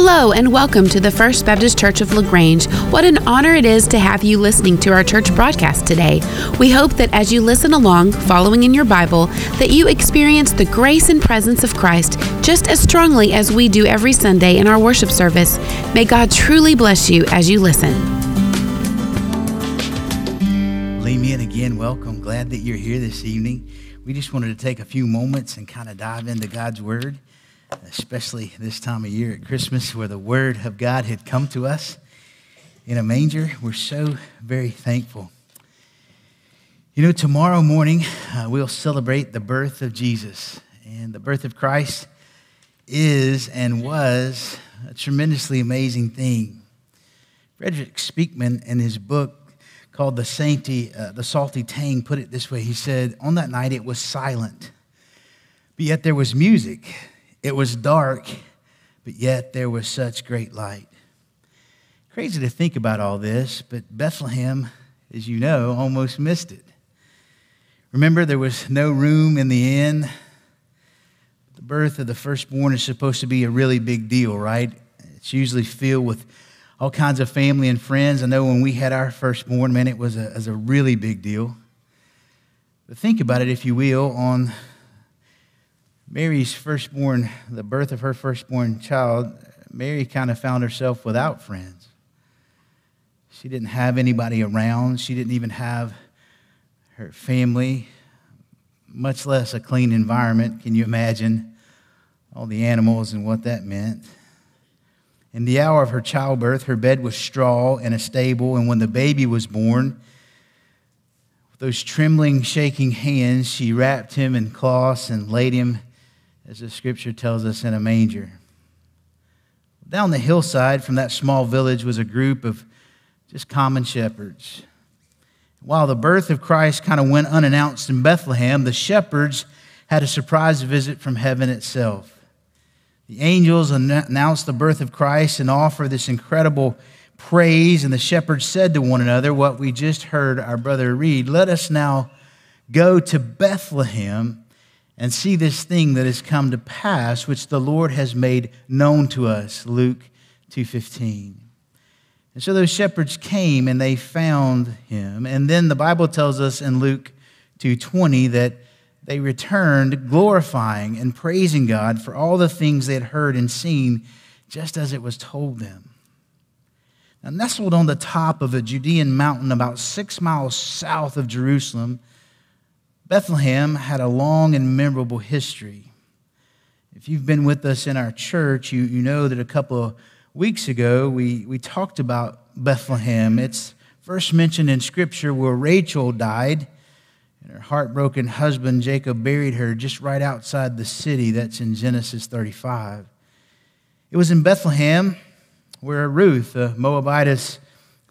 Hello, and welcome to the First Baptist Church of LaGrange. What an honor it is to have you listening to our church broadcast today. We hope that as you listen along, following in your Bible, that you experience the grace and presence of Christ just as strongly as we do every Sunday in our worship service. May God truly bless you as you listen. Amen again. Welcome. Glad that you're here this evening. We just wanted to take a few moments and kind of dive into God's Word especially this time of year at Christmas where the Word of God had come to us in a manger. We're so very thankful. You know, tomorrow morning uh, we'll celebrate the birth of Jesus. And the birth of Christ is and was a tremendously amazing thing. Frederick Speakman, in his book called The, uh, the Salty Tang, put it this way He said, On that night it was silent, but yet there was music it was dark, but yet there was such great light. Crazy to think about all this, but Bethlehem, as you know, almost missed it. Remember, there was no room in the inn. The birth of the firstborn is supposed to be a really big deal, right? It's usually filled with all kinds of family and friends. I know when we had our firstborn, man, it was a, it was a really big deal. But think about it, if you will, on Mary's firstborn, the birth of her firstborn child, Mary kind of found herself without friends. She didn't have anybody around. She didn't even have her family, much less a clean environment. Can you imagine all the animals and what that meant? In the hour of her childbirth, her bed was straw in a stable, and when the baby was born, with those trembling, shaking hands, she wrapped him in cloths and laid him as the scripture tells us, in a manger. Down the hillside from that small village was a group of just common shepherds. While the birth of Christ kind of went unannounced in Bethlehem, the shepherds had a surprise visit from heaven itself. The angels announced the birth of Christ and offered this incredible praise, and the shepherds said to one another what we just heard our brother read Let us now go to Bethlehem and see this thing that has come to pass which the Lord has made known to us Luke 2:15 and so those shepherds came and they found him. And then the Bible tells us in Luke 2:20 that they returned glorifying and praising God for all the things they had heard and seen just as it was told them. Now nestled on the top of a Judean mountain about 6 miles south of Jerusalem Bethlehem had a long and memorable history. If you've been with us in our church, you, you know that a couple of weeks ago we, we talked about Bethlehem. It's first mentioned in Scripture where Rachel died and her heartbroken husband Jacob buried her just right outside the city. That's in Genesis 35. It was in Bethlehem where Ruth, a Moabitess,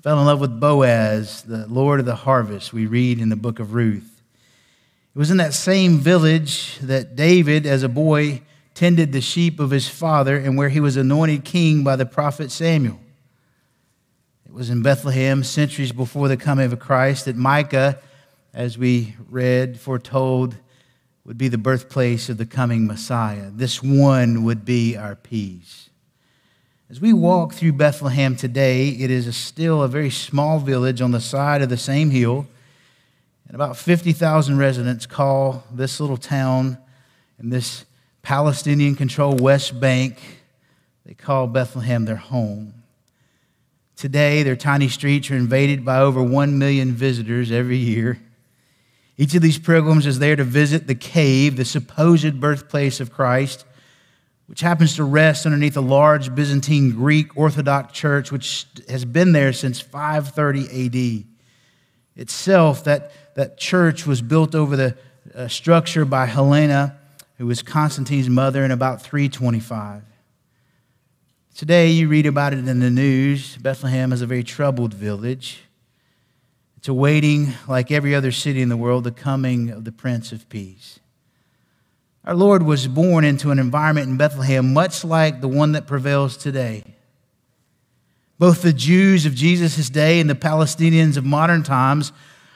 fell in love with Boaz, the Lord of the harvest, we read in the book of Ruth. It was in that same village that David, as a boy, tended the sheep of his father and where he was anointed king by the prophet Samuel. It was in Bethlehem, centuries before the coming of Christ, that Micah, as we read, foretold would be the birthplace of the coming Messiah. This one would be our peace. As we walk through Bethlehem today, it is a still a very small village on the side of the same hill and about 50,000 residents call this little town in this Palestinian controlled West Bank, they call Bethlehem their home. Today, their tiny streets are invaded by over 1 million visitors every year. Each of these pilgrims is there to visit the cave, the supposed birthplace of Christ, which happens to rest underneath a large Byzantine Greek Orthodox church, which has been there since 530 AD. Itself, that that church was built over the uh, structure by Helena, who was Constantine's mother, in about 325. Today, you read about it in the news. Bethlehem is a very troubled village. It's awaiting, like every other city in the world, the coming of the Prince of Peace. Our Lord was born into an environment in Bethlehem much like the one that prevails today. Both the Jews of Jesus' day and the Palestinians of modern times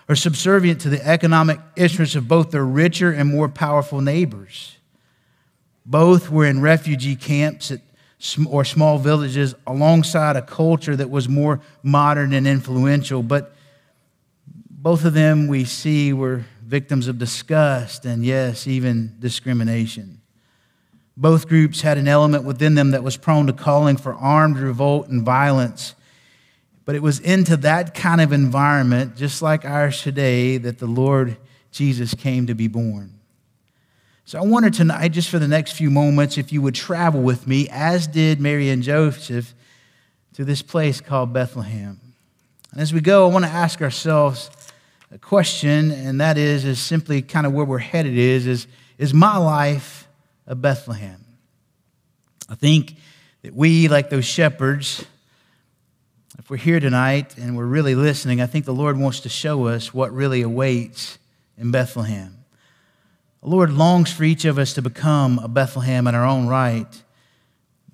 are subservient to the economic interests of both their richer and more powerful neighbors. Both were in refugee camps or small villages alongside a culture that was more modern and influential. But both of them we see were victims of disgust and, yes, even discrimination. Both groups had an element within them that was prone to calling for armed revolt and violence. But it was into that kind of environment, just like ours today, that the Lord Jesus came to be born. So I wonder tonight, just for the next few moments, if you would travel with me, as did Mary and Joseph, to this place called Bethlehem. And as we go, I want to ask ourselves a question, and that is, is simply kind of where we're headed is, is, is my life a Bethlehem? I think that we, like those shepherds, if we're here tonight and we're really listening, I think the Lord wants to show us what really awaits in Bethlehem. The Lord longs for each of us to become a Bethlehem in our own right.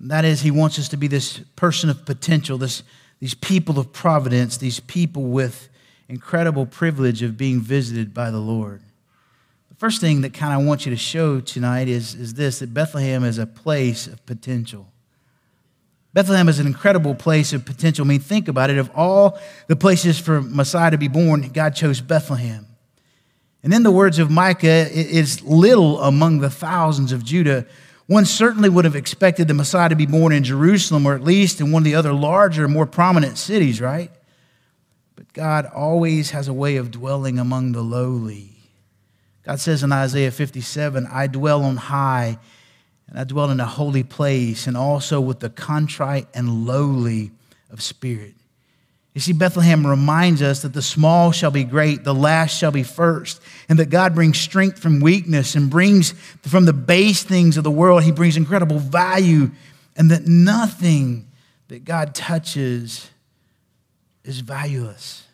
That is, He wants us to be this person of potential, this, these people of providence, these people with incredible privilege of being visited by the Lord. First thing that kind of I want you to show tonight is, is this that Bethlehem is a place of potential. Bethlehem is an incredible place of potential. I mean, think about it. Of all the places for Messiah to be born, God chose Bethlehem. And in the words of Micah, is little among the thousands of Judah. One certainly would have expected the Messiah to be born in Jerusalem or at least in one of the other larger, more prominent cities, right? But God always has a way of dwelling among the lowly. God says in Isaiah 57, I dwell on high, and I dwell in a holy place, and also with the contrite and lowly of spirit. You see, Bethlehem reminds us that the small shall be great, the last shall be first, and that God brings strength from weakness and brings from the base things of the world, He brings incredible value, and that nothing that God touches is valueless.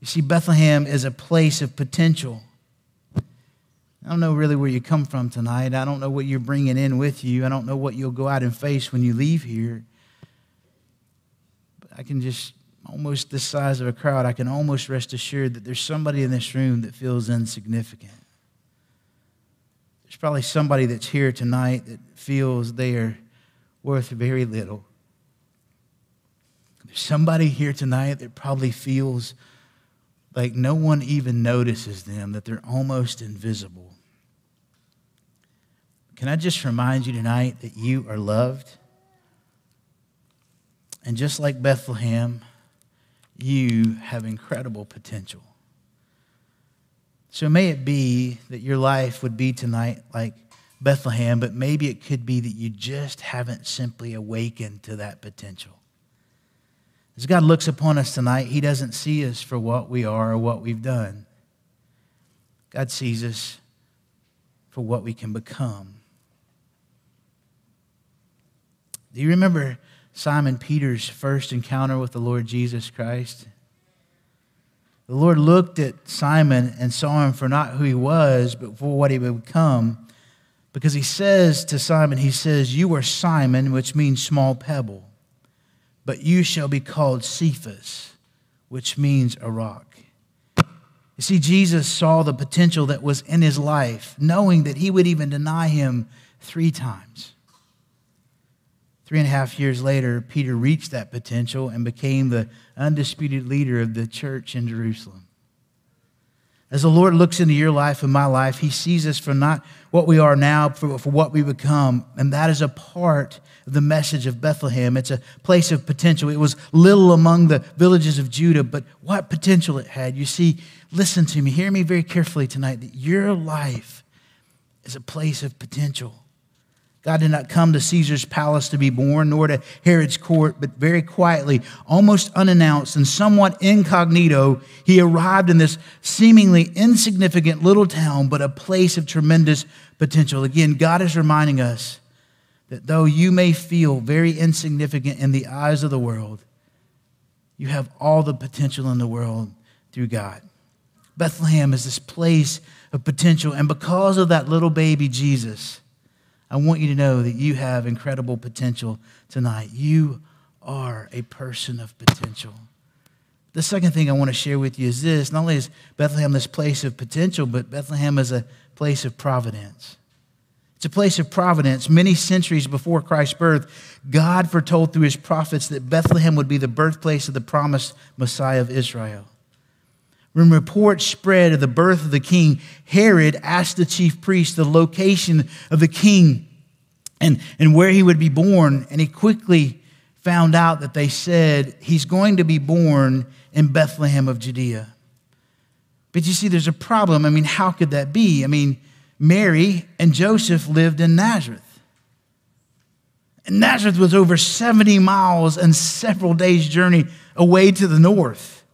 You see, Bethlehem is a place of potential. I don't know really where you come from tonight. I don't know what you're bringing in with you. I don't know what you'll go out and face when you leave here. But I can just almost this size of a crowd, I can almost rest assured that there's somebody in this room that feels insignificant. There's probably somebody that's here tonight that feels they are worth very little. There's somebody here tonight that probably feels like no one even notices them, that they're almost invisible. Can I just remind you tonight that you are loved? And just like Bethlehem, you have incredible potential. So may it be that your life would be tonight like Bethlehem, but maybe it could be that you just haven't simply awakened to that potential. As God looks upon us tonight, He doesn't see us for what we are or what we've done. God sees us for what we can become. Do you remember Simon Peter's first encounter with the Lord Jesus Christ. The Lord looked at Simon and saw him for not who he was, but for what he would become. Because he says to Simon, He says, You are Simon, which means small pebble, but you shall be called Cephas, which means a rock. You see, Jesus saw the potential that was in his life, knowing that he would even deny him three times. Three and a half years later, Peter reached that potential and became the undisputed leader of the church in Jerusalem. As the Lord looks into your life and my life, He sees us for not what we are now, for, for what we become. And that is a part the message of Bethlehem. It's a place of potential. It was little among the villages of Judah, but what potential it had. You see, listen to me, hear me very carefully tonight that your life is a place of potential. God did not come to Caesar's palace to be born, nor to Herod's court, but very quietly, almost unannounced and somewhat incognito, he arrived in this seemingly insignificant little town, but a place of tremendous potential. Again, God is reminding us that though you may feel very insignificant in the eyes of the world, you have all the potential in the world through God. Bethlehem is this place of potential, and because of that little baby Jesus, I want you to know that you have incredible potential tonight. You are a person of potential. The second thing I want to share with you is this not only is Bethlehem this place of potential, but Bethlehem is a place of providence. It's a place of providence. Many centuries before Christ's birth, God foretold through his prophets that Bethlehem would be the birthplace of the promised Messiah of Israel. When reports spread of the birth of the king, Herod asked the chief priest the location of the king and, and where he would be born, and he quickly found out that they said he's going to be born in Bethlehem of Judea. But you see, there's a problem. I mean, how could that be? I mean, Mary and Joseph lived in Nazareth. And Nazareth was over 70 miles and several days' journey away to the north.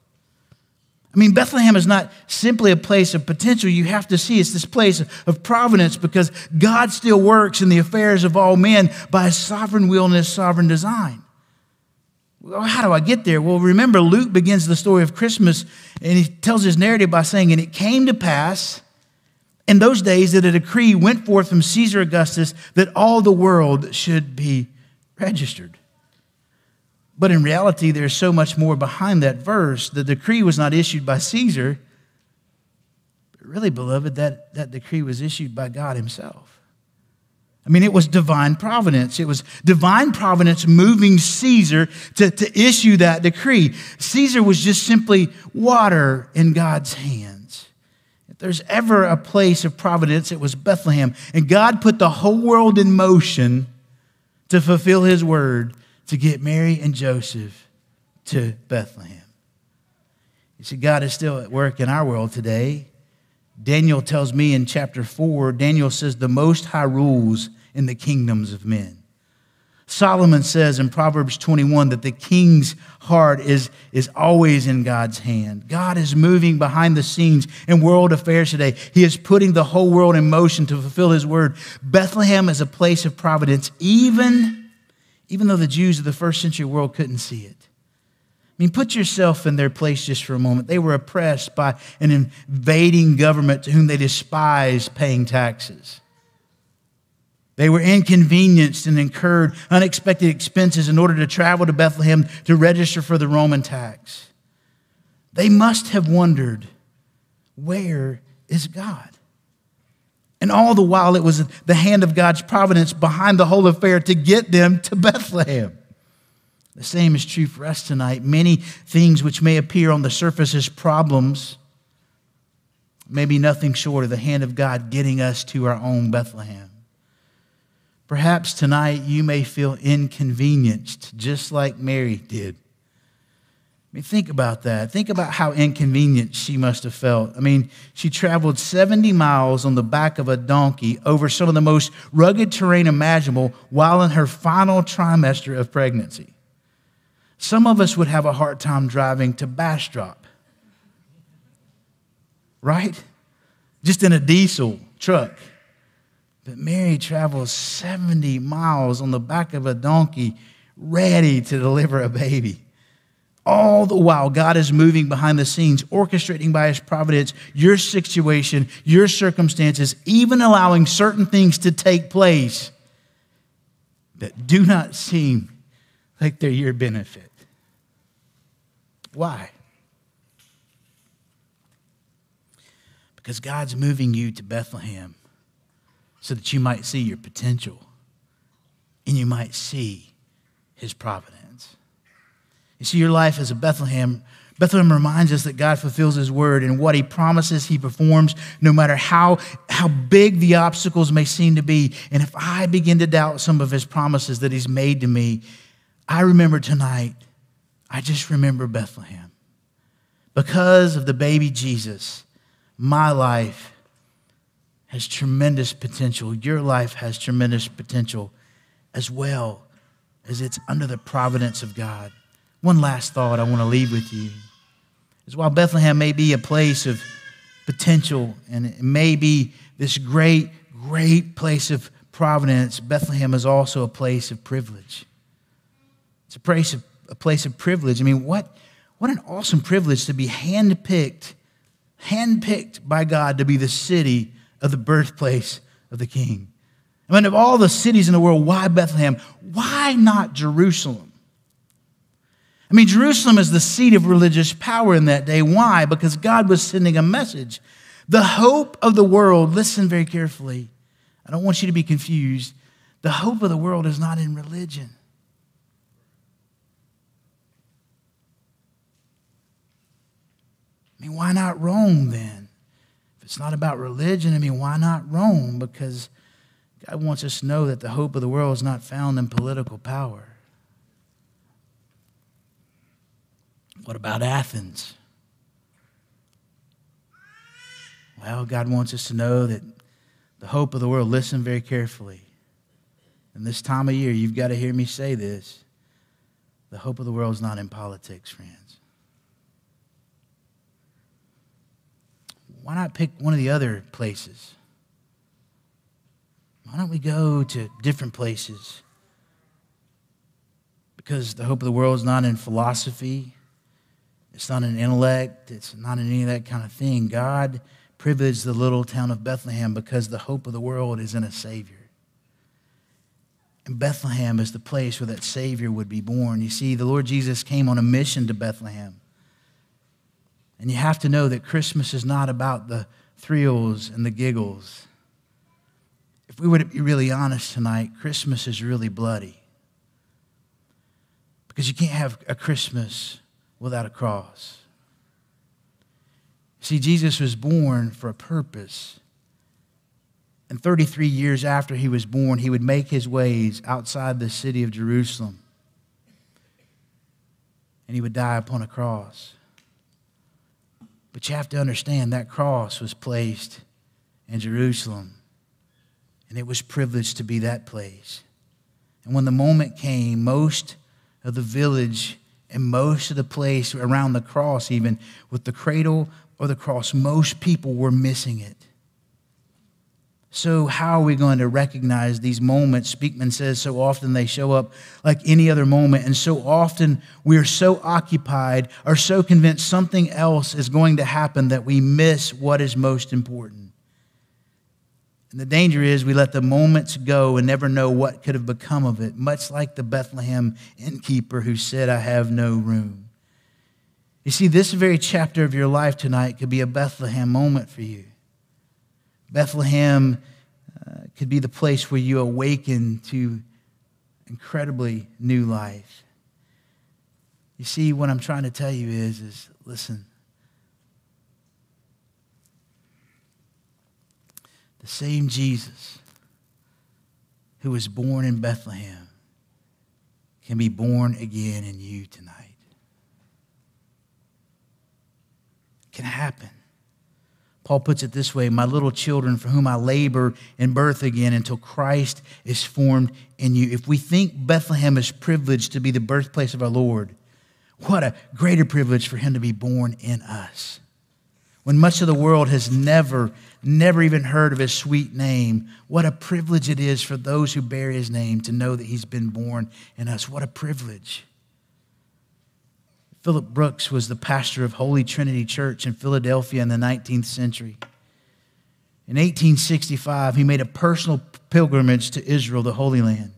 I mean, Bethlehem is not simply a place of potential. You have to see it's this place of providence because God still works in the affairs of all men by his sovereign will and his sovereign design. Well, how do I get there? Well, remember, Luke begins the story of Christmas and he tells his narrative by saying, And it came to pass in those days that a decree went forth from Caesar Augustus that all the world should be registered. But in reality, there's so much more behind that verse. The decree was not issued by Caesar, but really, beloved, that, that decree was issued by God Himself. I mean, it was divine providence. It was divine providence moving Caesar to, to issue that decree. Caesar was just simply water in God's hand. If there's ever a place of providence, it was Bethlehem. And God put the whole world in motion to fulfill his word to get Mary and Joseph to Bethlehem. You see, God is still at work in our world today. Daniel tells me in chapter 4, Daniel says, the Most High rules in the kingdoms of men. Solomon says in Proverbs 21 that the king's heart is, is always in God's hand. God is moving behind the scenes in world affairs today. He is putting the whole world in motion to fulfill his word. Bethlehem is a place of providence, even, even though the Jews of the first century world couldn't see it. I mean, put yourself in their place just for a moment. They were oppressed by an invading government to whom they despised paying taxes. They were inconvenienced and incurred unexpected expenses in order to travel to Bethlehem to register for the Roman tax. They must have wondered, where is God? And all the while, it was the hand of God's providence behind the whole affair to get them to Bethlehem. The same is true for us tonight. Many things which may appear on the surface as problems may be nothing short of the hand of God getting us to our own Bethlehem. Perhaps tonight you may feel inconvenienced, just like Mary did. I mean, think about that. Think about how inconvenienced she must have felt. I mean, she traveled 70 miles on the back of a donkey over some of the most rugged terrain imaginable while in her final trimester of pregnancy. Some of us would have a hard time driving to Bastrop, right? Just in a diesel truck. But Mary travels 70 miles on the back of a donkey, ready to deliver a baby. All the while, God is moving behind the scenes, orchestrating by His providence your situation, your circumstances, even allowing certain things to take place that do not seem like they're your benefit. Why? Because God's moving you to Bethlehem so that you might see your potential and you might see his providence. You see, your life as a Bethlehem. Bethlehem reminds us that God fulfills his word and what he promises he performs, no matter how, how big the obstacles may seem to be. And if I begin to doubt some of his promises that he's made to me, I remember tonight, I just remember Bethlehem. Because of the baby Jesus, my life has tremendous potential. Your life has tremendous potential as well as it's under the providence of God. One last thought I want to leave with you is while Bethlehem may be a place of potential and it may be this great, great place of providence, Bethlehem is also a place of privilege. It's a place of, a place of privilege. I mean, what, what an awesome privilege to be handpicked, handpicked by God to be the city of the birthplace of the king. I mean, of all the cities in the world, why Bethlehem? Why not Jerusalem? I mean, Jerusalem is the seat of religious power in that day. Why? Because God was sending a message. The hope of the world, listen very carefully. I don't want you to be confused. The hope of the world is not in religion. I mean, why not Rome then? It's not about religion, I mean, why not Rome? Because God wants us to know that the hope of the world is not found in political power. What about Athens? Well, God wants us to know that the hope of the world, listen very carefully. In this time of year, you've got to hear me say this. The hope of the world is not in politics, friends. Why not pick one of the other places? Why don't we go to different places? Because the hope of the world is not in philosophy, it's not in intellect, it's not in any of that kind of thing. God privileged the little town of Bethlehem because the hope of the world is in a Savior. And Bethlehem is the place where that Savior would be born. You see, the Lord Jesus came on a mission to Bethlehem. And you have to know that Christmas is not about the thrills and the giggles. If we were to be really honest tonight, Christmas is really bloody. Because you can't have a Christmas without a cross. See, Jesus was born for a purpose. And 33 years after he was born, he would make his ways outside the city of Jerusalem. And he would die upon a cross. But you have to understand that cross was placed in Jerusalem. And it was privileged to be that place. And when the moment came, most of the village and most of the place around the cross, even with the cradle or the cross, most people were missing it. So, how are we going to recognize these moments? Speakman says so often they show up like any other moment, and so often we are so occupied or so convinced something else is going to happen that we miss what is most important. And the danger is we let the moments go and never know what could have become of it, much like the Bethlehem innkeeper who said, I have no room. You see, this very chapter of your life tonight could be a Bethlehem moment for you. Bethlehem uh, could be the place where you awaken to incredibly new life. You see, what I'm trying to tell you is, is listen. The same Jesus who was born in Bethlehem can be born again in you tonight. It can happen. Paul puts it this way My little children, for whom I labor in birth again until Christ is formed in you. If we think Bethlehem is privileged to be the birthplace of our Lord, what a greater privilege for him to be born in us. When much of the world has never, never even heard of his sweet name, what a privilege it is for those who bear his name to know that he's been born in us. What a privilege. Philip Brooks was the pastor of Holy Trinity Church in Philadelphia in the 19th century. In 1865, he made a personal pilgrimage to Israel, the Holy Land.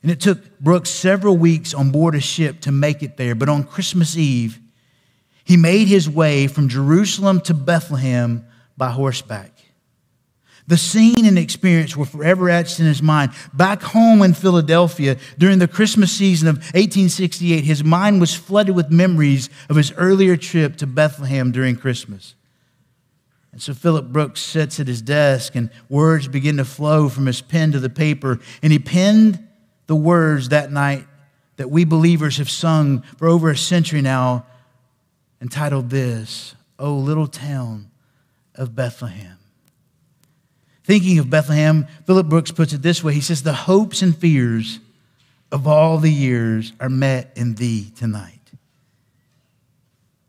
And it took Brooks several weeks on board a ship to make it there. But on Christmas Eve, he made his way from Jerusalem to Bethlehem by horseback. The scene and experience were forever etched in his mind. Back home in Philadelphia during the Christmas season of 1868, his mind was flooded with memories of his earlier trip to Bethlehem during Christmas. And so Philip Brooks sits at his desk, and words begin to flow from his pen to the paper. And he penned the words that night that we believers have sung for over a century now, entitled This, O Little Town of Bethlehem. Thinking of Bethlehem, Philip Brooks puts it this way He says, The hopes and fears of all the years are met in thee tonight.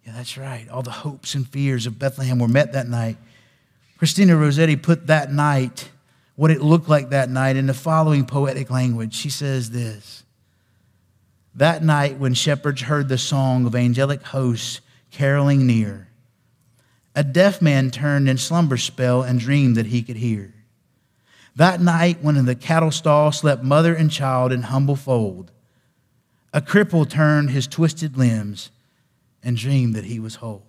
Yeah, that's right. All the hopes and fears of Bethlehem were met that night. Christina Rossetti put that night, what it looked like that night, in the following poetic language. She says this That night, when shepherds heard the song of angelic hosts caroling near, a deaf man turned in slumber spell and dreamed that he could hear. That night, when in the cattle stall slept mother and child in humble fold, a cripple turned his twisted limbs and dreamed that he was whole.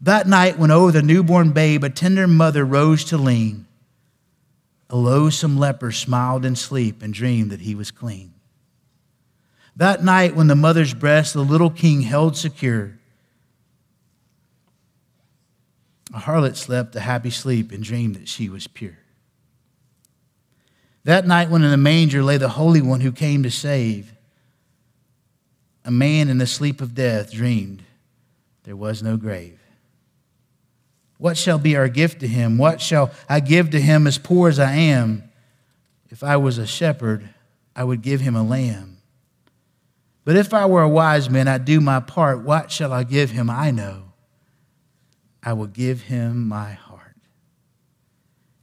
That night, when over the newborn babe a tender mother rose to lean, a loathsome leper smiled in sleep and dreamed that he was clean. That night, when the mother's breast the little king held secure, a harlot slept a happy sleep and dreamed that she was pure. That night, when in the manger lay the Holy One who came to save, a man in the sleep of death dreamed there was no grave. What shall be our gift to him? What shall I give to him as poor as I am? If I was a shepherd, I would give him a lamb. But if I were a wise man, I'd do my part. What shall I give him? I know. I will give him my heart.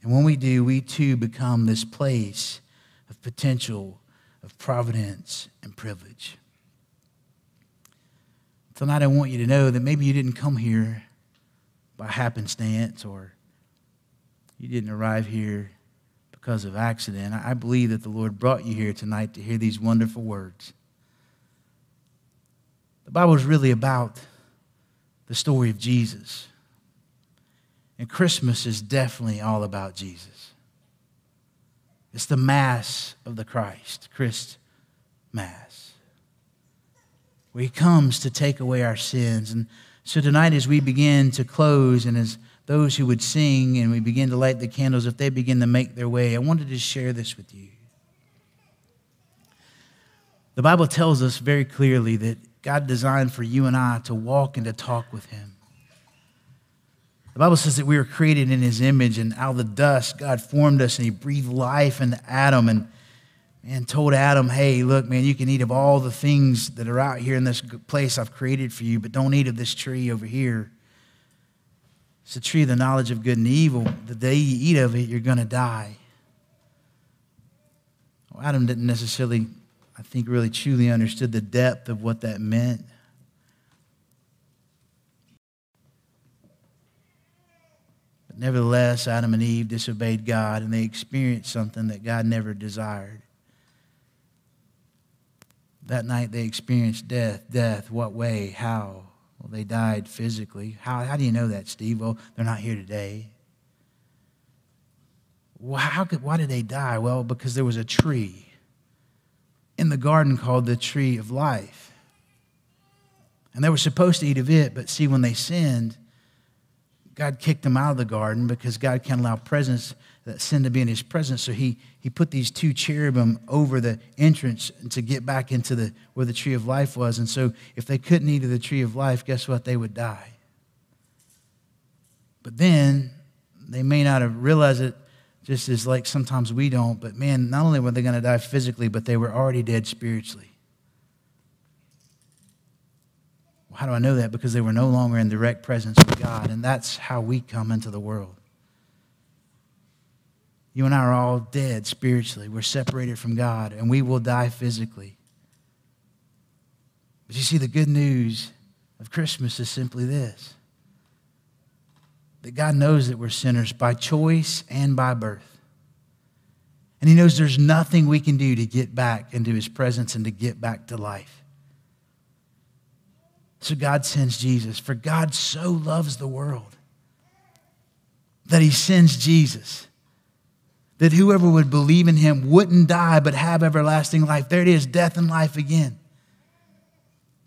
And when we do, we too become this place of potential, of providence, and privilege. Tonight, I want you to know that maybe you didn't come here by happenstance or you didn't arrive here because of accident. I believe that the Lord brought you here tonight to hear these wonderful words. The Bible is really about the story of Jesus. And Christmas is definitely all about Jesus. It's the Mass of the Christ, Christ Mass, where He comes to take away our sins. And so tonight, as we begin to close, and as those who would sing and we begin to light the candles, if they begin to make their way, I wanted to share this with you. The Bible tells us very clearly that God designed for you and I to walk and to talk with Him. The Bible says that we were created in his image, and out of the dust, God formed us and he breathed life into Adam and, and told Adam, Hey, look, man, you can eat of all the things that are out here in this place I've created for you, but don't eat of this tree over here. It's the tree of the knowledge of good and evil. The day you eat of it, you're going to die. Well, Adam didn't necessarily, I think, really truly understood the depth of what that meant. Nevertheless, Adam and Eve disobeyed God and they experienced something that God never desired. That night they experienced death. Death, what way? How? Well, they died physically. How, how do you know that, Steve? Well, they're not here today. Well, how could, why did they die? Well, because there was a tree in the garden called the tree of life. And they were supposed to eat of it, but see, when they sinned, God kicked them out of the garden because God can't allow presence, that sin to be in his presence. So he, he put these two cherubim over the entrance to get back into the where the tree of life was. And so if they couldn't eat of the tree of life, guess what? They would die. But then they may not have realized it just as like sometimes we don't, but man, not only were they going to die physically, but they were already dead spiritually. How do I know that? Because they were no longer in direct presence with God, and that's how we come into the world. You and I are all dead spiritually. We're separated from God, and we will die physically. But you see, the good news of Christmas is simply this that God knows that we're sinners by choice and by birth. And He knows there's nothing we can do to get back into His presence and to get back to life. So God sends Jesus. For God so loves the world that he sends Jesus. That whoever would believe in him wouldn't die but have everlasting life. There it is, death and life again.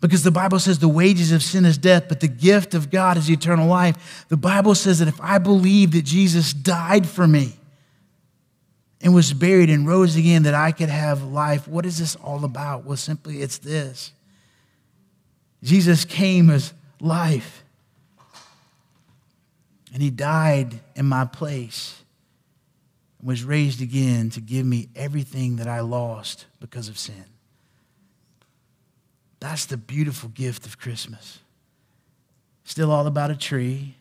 Because the Bible says the wages of sin is death, but the gift of God is eternal life. The Bible says that if I believe that Jesus died for me and was buried and rose again, that I could have life, what is this all about? Well, simply it's this Jesus came as life. And he died in my place and was raised again to give me everything that I lost because of sin. That's the beautiful gift of Christmas. Still all about a tree.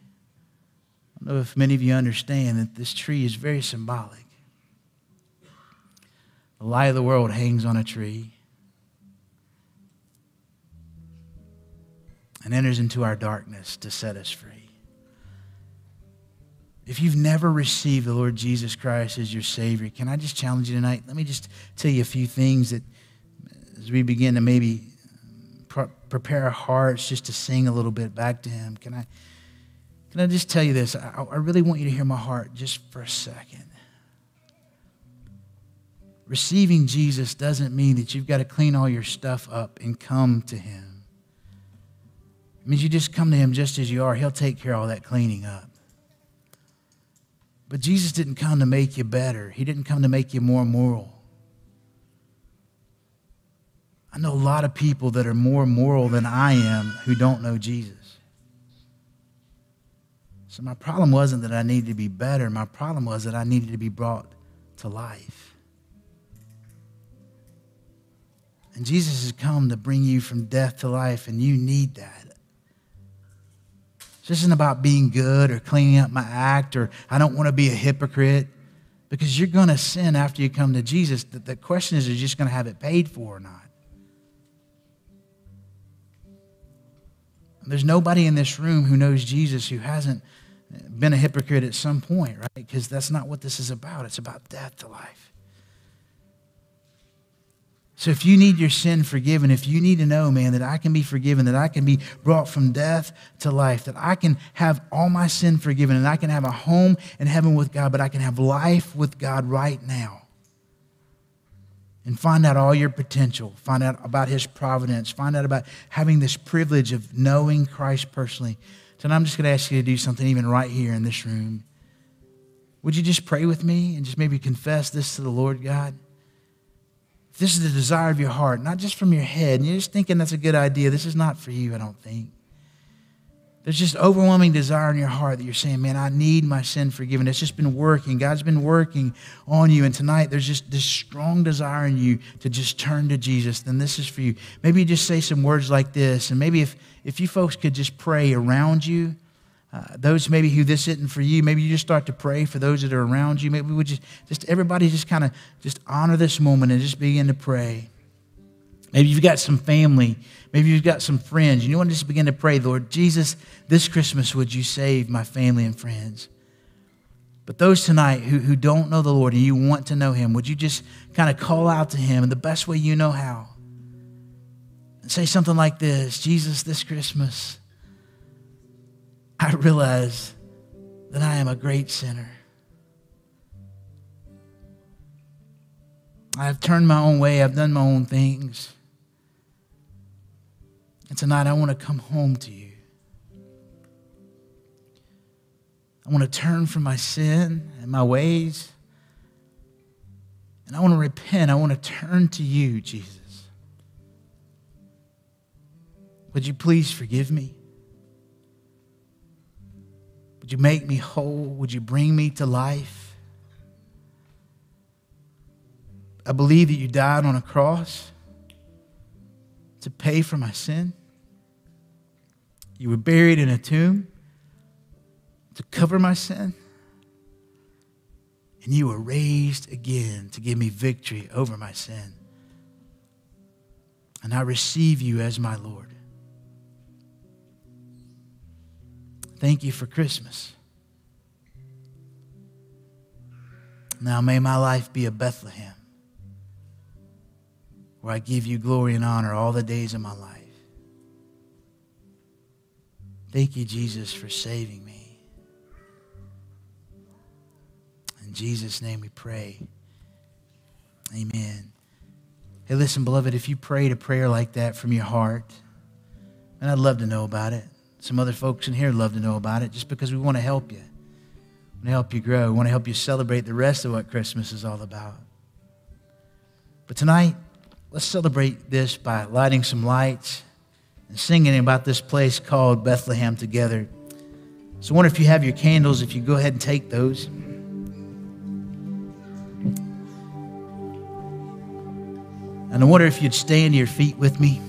I don't know if many of you understand that this tree is very symbolic. The light of the world hangs on a tree. And enters into our darkness to set us free. If you've never received the Lord Jesus Christ as your Savior, can I just challenge you tonight? Let me just tell you a few things that as we begin to maybe prepare our hearts just to sing a little bit back to Him. Can I, can I just tell you this? I, I really want you to hear my heart just for a second. receiving Jesus doesn't mean that you've got to clean all your stuff up and come to Him. It means you just come to Him just as you are. He'll take care of all that cleaning up. But Jesus didn't come to make you better, He didn't come to make you more moral. I know a lot of people that are more moral than I am who don't know Jesus. So my problem wasn't that I needed to be better. My problem was that I needed to be brought to life. And Jesus has come to bring you from death to life, and you need that. This isn't about being good or cleaning up my act or I don't want to be a hypocrite because you're going to sin after you come to Jesus. The, the question is, are you just going to have it paid for or not? There's nobody in this room who knows Jesus who hasn't been a hypocrite at some point, right? Because that's not what this is about. It's about death to life. So if you need your sin forgiven, if you need to know, man, that I can be forgiven, that I can be brought from death to life, that I can have all my sin forgiven, and I can have a home in heaven with God, but I can have life with God right now. And find out all your potential, find out about His providence, find out about having this privilege of knowing Christ personally. Tonight, I'm just going to ask you to do something even right here in this room. Would you just pray with me and just maybe confess this to the Lord God? This is the desire of your heart, not just from your head, and you're just thinking that's a good idea, this is not for you, I don't think. There's just overwhelming desire in your heart that you're saying, man, I need my sin forgiven. It's just been working. God's been working on you. And tonight there's just this strong desire in you to just turn to Jesus. Then this is for you. Maybe you just say some words like this. And maybe if, if you folks could just pray around you, uh, those maybe who this isn't for you, maybe you just start to pray for those that are around you. Maybe we just, just everybody just kind of just honor this moment and just begin to pray. Maybe you've got some family. Maybe you've got some friends. And You want to just begin to pray, Lord Jesus, this Christmas, would you save my family and friends? But those tonight who, who don't know the Lord and you want to know Him, would you just kind of call out to Him in the best way you know how? And say something like this Jesus, this Christmas, I realize that I am a great sinner. I've turned my own way, I've done my own things. And tonight I want to come home to you. I want to turn from my sin and my ways. And I want to repent. I want to turn to you, Jesus. Would you please forgive me? Would you make me whole? Would you bring me to life? I believe that you died on a cross to pay for my sin. You were buried in a tomb to cover my sin. And you were raised again to give me victory over my sin. And I receive you as my Lord. Thank you for Christmas. Now may my life be a Bethlehem where I give you glory and honor all the days of my life. Thank you, Jesus, for saving me. In Jesus' name we pray. Amen. Hey, listen, beloved, if you prayed a prayer like that from your heart, and I'd love to know about it. Some other folks in here love to know about it just because we want to help you. We want to help you grow. We want to help you celebrate the rest of what Christmas is all about. But tonight, let's celebrate this by lighting some lights and singing about this place called Bethlehem together. So I wonder if you have your candles, if you go ahead and take those. And I wonder if you'd stand to your feet with me.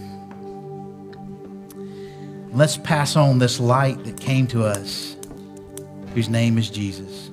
Let's pass on this light that came to us, whose name is Jesus.